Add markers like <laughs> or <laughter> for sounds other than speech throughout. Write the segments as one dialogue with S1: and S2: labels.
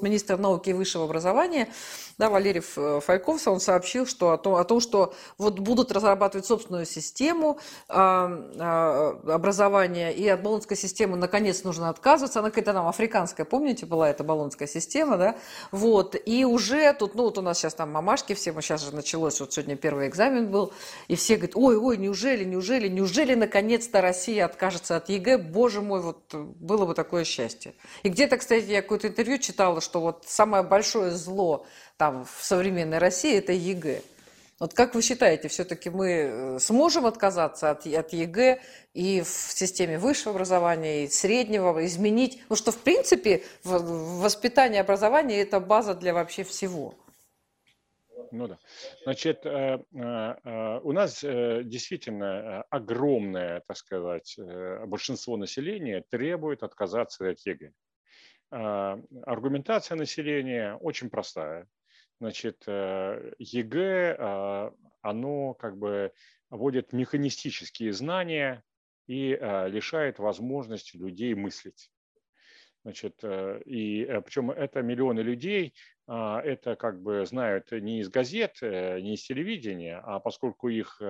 S1: министр науки и высшего образования, да, Валерий Фальков, он сообщил, что о, том, о том, что вот будут разрабатывать собственную систему э, образования, и от болонской системы наконец нужно отказываться. Она какая-то нам африканская, помните, была эта болонская система, да? Вот, и уже тут, ну вот у нас сейчас там мамашки все, мы сейчас же началось, вот сегодня первый экзамен был, и все говорят, ой, ой, неужели, неужели, неужели наконец-то Россия откажется от ЕГЭ, боже мой, вот было бы такое счастье. И где-то, кстати, я какое-то интервью читала, что вот самое большое зло там в современной России – это ЕГЭ. Вот как вы считаете, все-таки мы э, сможем отказаться от, от ЕГЭ и в системе высшего образования, и среднего, изменить? Ну что, в принципе, воспитание образования – это база для вообще всего.
S2: Ну да. Значит, э, э, у нас действительно огромное, так сказать, большинство населения требует отказаться от ЕГЭ. А, аргументация населения очень простая. Значит, э, ЕГЭ, а, оно как бы вводит механистические знания и а, лишает возможности людей мыслить. Значит, э, и э, причем это миллионы людей, это как бы знают не из газет, не из телевидения, а поскольку их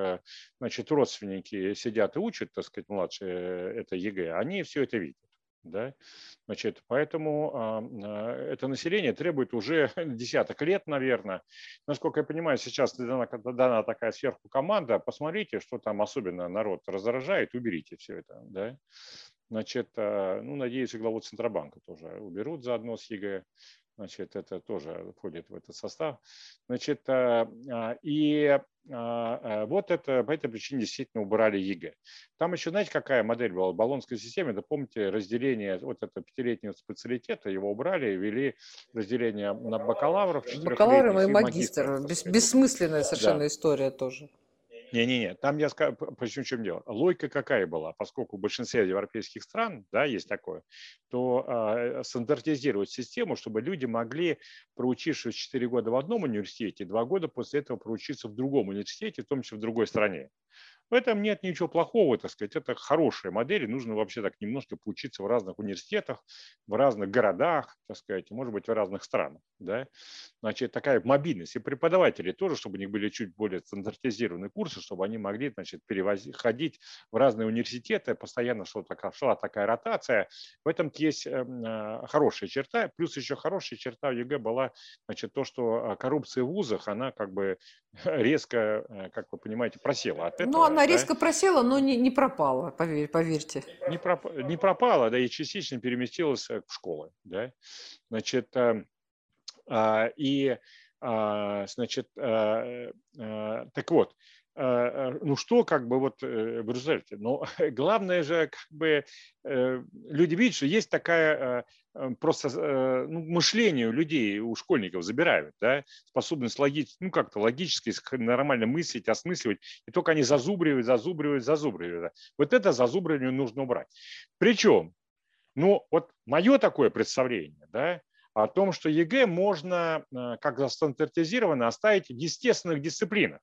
S2: значит, родственники сидят и учат, так сказать, младшие это ЕГЭ, они все это видят. Да? Значит, поэтому а, это население требует уже <laughs> десяток лет, наверное. Насколько я понимаю, сейчас дана, дана такая сверху команда, посмотрите, что там особенно народ раздражает, уберите все это. Да? Значит, а, ну, надеюсь, и главу Центробанка тоже уберут заодно с ЕГЭ. Значит, это тоже входит в этот состав. Значит, а, и а, а, вот это, по этой причине действительно убрали ЕГЭ. Там еще, знаете, какая модель была в болонской системе? Да помните, разделение вот этого пятилетнего специалитета, его убрали, ввели разделение на бакалавров,
S1: Бакалавры и магистр. Бес, бессмысленная совершенно да. история тоже.
S2: Не-не-не, там я скажу, почему чем дело. Логика какая была? Поскольку в большинстве европейских стран, да, есть такое, то э, стандартизировать систему, чтобы люди могли, проучившись 4 года в одном университете, 2 года после этого проучиться в другом университете, в том числе в другой стране. В этом нет ничего плохого, так сказать, это хорошая модель, нужно вообще так немножко поучиться в разных университетах, в разных городах, так сказать, может быть, в разных странах. Да? Значит, такая мобильность. И преподаватели тоже, чтобы у них были чуть более стандартизированные курсы, чтобы они могли, значит, перевозить, ходить в разные университеты, постоянно шла такая, шла такая ротация. В этом есть эм, э, хорошая черта. Плюс еще хорошая черта в ЕГЭ была, значит, то, что э, коррупция в вузах, она как бы <laughs> резко, э, как вы понимаете, просела от
S1: этого. Она резко просела, но не, не пропала, поверь, поверьте.
S2: Не, проп, не пропала, да, и частично переместилась э, в школы. Да? Значит, э, э, и, э, значит, э, так вот, ну что, как бы вот в результате, но <laughs> главное же, как бы люди видят, что есть такая Э, просто э, ну, мышление у людей, у школьников забирают, да, способность логить, ну как-то логически, нормально мыслить, осмысливать, и только они зазубривают, зазубривают, зазубривают. Вот это зазубривание нужно убрать. Причем, ну вот мое такое представление, да, о том, что ЕГЭ можно, э, как стандартизированно, оставить в естественных дисциплинах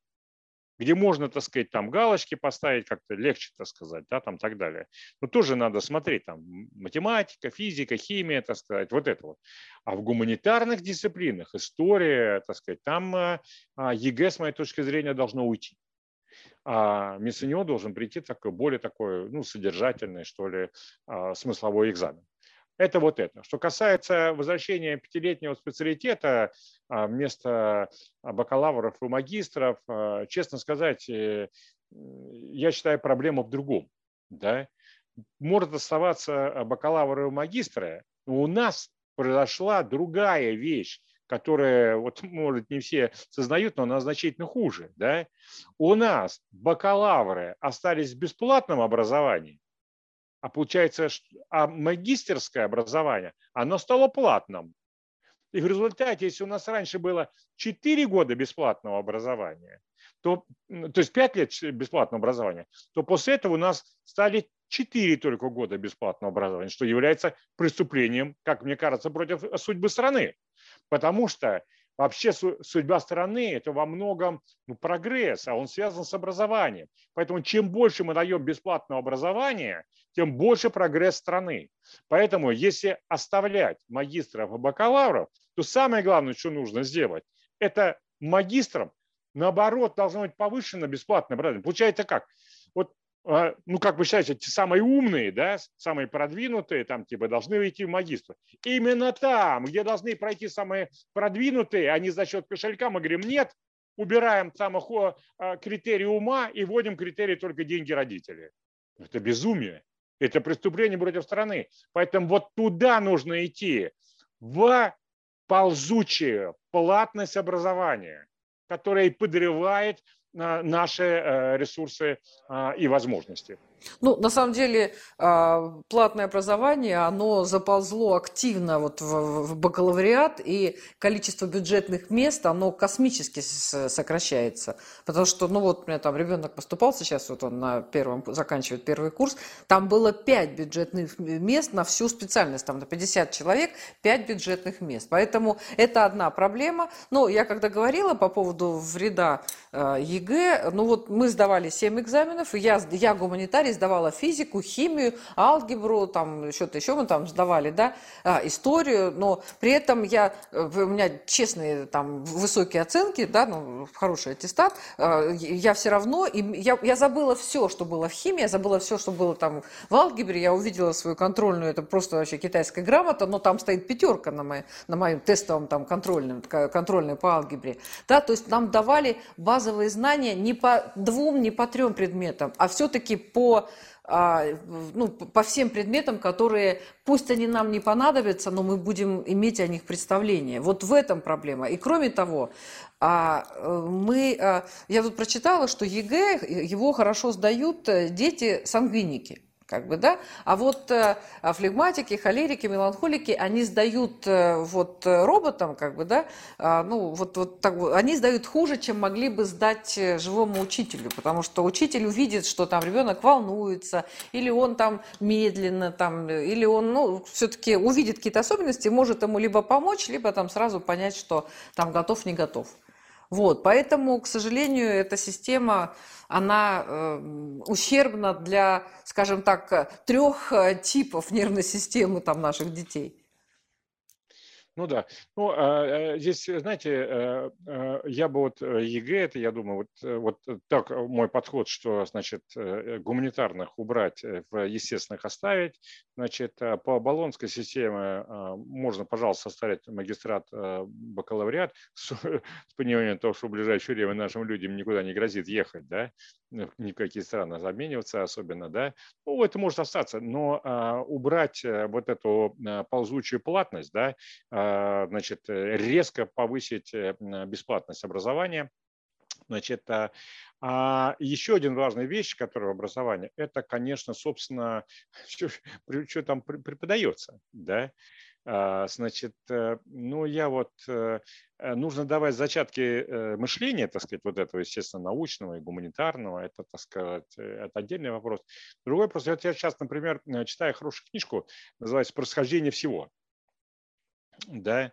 S2: где можно, так сказать, там галочки поставить, как-то легче, так сказать, да, там так далее. Но тоже надо смотреть, там, математика, физика, химия, так сказать, вот это вот. А в гуманитарных дисциплинах, история, так сказать, там а, а, ЕГЭ, с моей точки зрения, должно уйти. А вместо него должен прийти такой, более такой, ну, содержательный, что ли, а, смысловой экзамен. Это вот это. Что касается возвращения пятилетнего специалитета а, вместо а, бакалавров и магистров, а, честно сказать, э, я считаю проблему в другом. Да? Может оставаться бакалавры и магистры, но у нас произошла другая вещь, которая, вот, может, не все сознают, но она значительно хуже. Да? У нас бакалавры остались в бесплатном образовании, а получается, а магистерское образование, оно стало платным. И в результате, если у нас раньше было 4 года бесплатного образования, то, то есть 5 лет бесплатного образования, то после этого у нас стали 4 только года бесплатного образования, что является преступлением, как мне кажется, против судьбы страны. Потому что вообще судьба страны – это во многом ну, прогресс, а он связан с образованием. Поэтому чем больше мы даем бесплатного образования, тем больше прогресс страны. Поэтому если оставлять магистров и бакалавров, то самое главное, что нужно сделать, это магистрам, наоборот, должно быть повышено бесплатное образование. Получается как? Вот ну, как вы считаете, те самые умные, да, самые продвинутые, там, типа, должны уйти в магистр. Именно там, где должны пройти самые продвинутые, они за счет кошелька, мы говорим, нет, убираем самых а, критерий ума и вводим критерии только деньги родителей. Это безумие. Это преступление против страны. Поэтому вот туда нужно идти, в ползучую платность образования, которая подрывает наши э, ресурсы а, и возможности.
S1: Ну, на самом деле, а, платное образование, оно заползло активно вот в бакалавриат, и количество бюджетных мест, оно космически сокращается. Потому что, ну вот, у меня там ребенок поступал сейчас, вот он на первом, заканчивает первый курс, там было 5 бюджетных мест на всю специальность, там на 50 человек 5 бюджетных мест. Поэтому это одна проблема. Но я когда говорила по поводу вреда а, ЕГЭ, ну вот мы сдавали 7 экзаменов, и я, я гуманитарий, сдавала физику, химию, алгебру, там что-то еще мы там сдавали, да, а, историю, но при этом я, э, у меня честные там высокие оценки, да, ну, хороший аттестат, а, я все равно, и я, я забыла все, что было в химии, я забыла все, что было там в алгебре, я увидела свою контрольную, это просто вообще китайская грамота, но там стоит пятерка на, моей, на моем тестовом там контрольном, контрольной по алгебре, да, то есть нам давали базовые знания не по двум, не по трем предметам, а все-таки по а, ну, по всем предметам, которые, пусть они нам не понадобятся, но мы будем иметь о них представление. Вот в этом проблема. И кроме того, а, мы, а, я тут прочитала, что ЕГЭ, его хорошо сдают э, дети-сангвиники как бы, да, а вот э, флегматики, холерики, меланхолики, они сдают э, вот э, роботам, как бы, да, э, ну, вот, вот так, они сдают хуже, чем могли бы сдать э, живому учителю, потому что учитель увидит, что там ребенок волнуется, или он там медленно, там, или он, ну, все-таки увидит какие-то особенности, может ему либо помочь, либо там сразу понять, что там готов, не готов. Вот, поэтому, к сожалению, эта система, она э, ущербна для, скажем так, трех э, типов нервной системы там, наших детей.
S2: Ну да. Ну, а, э, здесь, знаете, э, э, я бы вот ЕГЭ, это, я думаю, вот, вот так мой подход, что, значит, гуманитарных убрать, в естественных оставить. Значит, по болонской системе можно, пожалуйста, оставить магистрат, бакалавриат с, <laughs> с пониманием того, что в ближайшее время нашим людям никуда не грозит ехать, да, ни в какие страны обмениваться особенно, да. Ну, это может остаться, но убрать вот эту ползучую платность, да, а, значит, э, резко повысить э, бесплатность образования. Значит, а, а еще один важная вещь, которая в образовании, это, конечно, собственно, <laughs> что, что там преподается, да, а, Значит, э, ну я вот, нужно давать зачатки мышления, так сказать, вот этого, естественно, научного и гуманитарного, это, так сказать, это отдельный вопрос. Другой вопрос, я сейчас, например, читаю хорошую книжку, называется «Происхождение всего» да,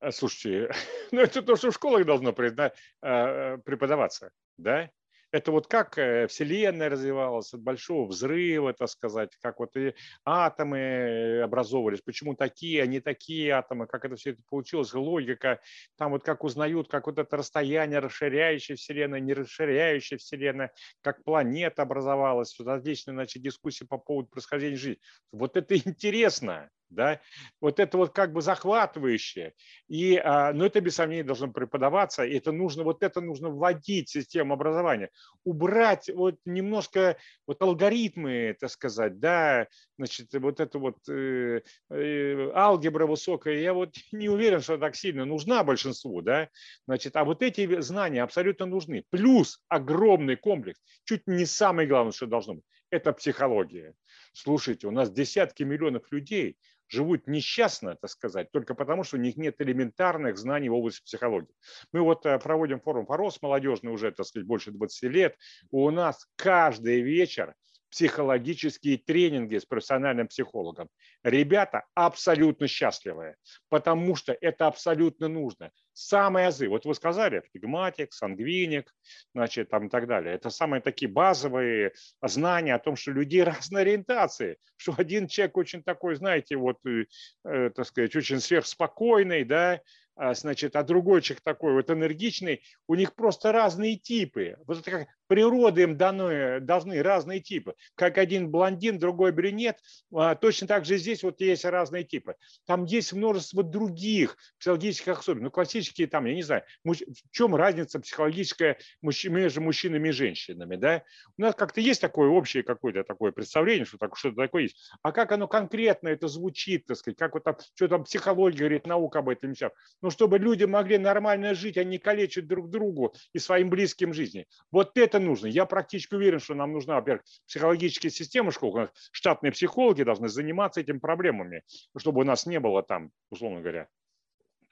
S2: а, слушайте, <laughs> ну это то, что в школах должно а, преподаваться, да, это вот как э, Вселенная развивалась от большого взрыва, так сказать, как вот и атомы образовывались, почему такие, а не такие атомы, как это все это получилось, логика, там вот как узнают, как вот это расстояние, расширяющее Вселенная, не расширяющая Вселенная, как планета образовалась, различные, значит, дискуссии по поводу происхождения жизни. Вот это интересно, да, вот это вот как бы захватывающее. И, а, но это без сомнения должно преподаваться, и это нужно, вот это нужно вводить в систему образования, убрать вот немножко вот алгоритмы, так сказать, да, значит, вот это вот э, э, алгебра высокая, я вот <laughs> не уверен, что так сильно нужна большинству, да, значит, а вот эти знания абсолютно нужны. Плюс огромный комплекс, чуть не самое главное, что должно быть, это психология. Слушайте, у нас десятки миллионов людей живут несчастно, так сказать, только потому, что у них нет элементарных знаний в области психологии. Мы вот э, проводим форум «Порос» молодежный уже, так сказать, больше 20 лет. У нас каждый вечер психологические тренинги с профессиональным психологом. Ребята абсолютно счастливые, потому что это абсолютно нужно. Самые азы, вот вы сказали, флегматик, сангвиник, значит, там и так далее. Это самые такие базовые знания о том, что люди <laughs> разной ориентации, что один человек очень такой, знаете, вот, э, э так сказать, очень сверхспокойный, да, а, значит, а другой человек такой вот энергичный, у них просто разные типы. Вот это как природы им даны, должны разные типы. Как один блондин, другой брюнет, а, точно так же здесь вот есть разные типы. Там есть множество других психологических особенностей. Ну, классические там, я не знаю, в чем разница психологическая между мужчинами и женщинами, да? У нас как-то есть такое общее какое-то такое представление, что что-то такое есть. А как оно конкретно это звучит, так сказать, как вот там, что там психология говорит, наука об этом вещах. Ну, чтобы люди могли нормально жить, а не калечить друг другу и своим близким жизни. Вот это нужно. Я практически уверен, что нам нужна, во-первых, психологическая система школ, штатные психологи должны заниматься этими проблемами, чтобы у нас не было там, условно говоря,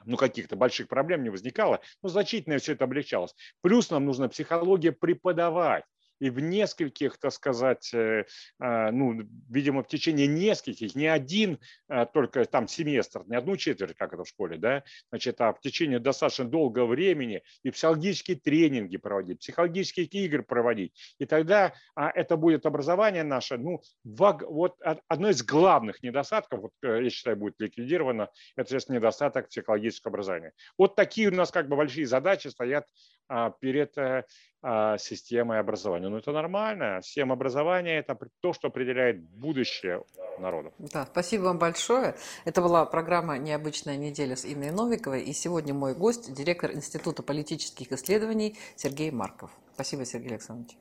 S2: ну, каких-то больших проблем не возникало, но значительно все это облегчалось. Плюс нам нужно психология преподавать и в нескольких, так сказать, э, а, ну, видимо, в течение нескольких, не один а, только там семестр, не одну четверть, как это в школе, да, значит, а в течение достаточно долгого времени и психологические тренинги проводить, психологические игры проводить. И тогда а, это будет образование наше, ну, вот одно из главных недостатков, вот, э, я считаю, будет ликвидировано, это, сейчас недостаток психологического образования. Вот такие у нас как бы большие задачи стоят перед э, системой образования. Но это нормально. Система образования – это то, что определяет будущее народа.
S1: Да, спасибо вам большое. Это была программа «Необычная неделя» с Инной Новиковой. И сегодня мой гость – директор Института политических исследований Сергей Марков. Спасибо, Сергей Александрович.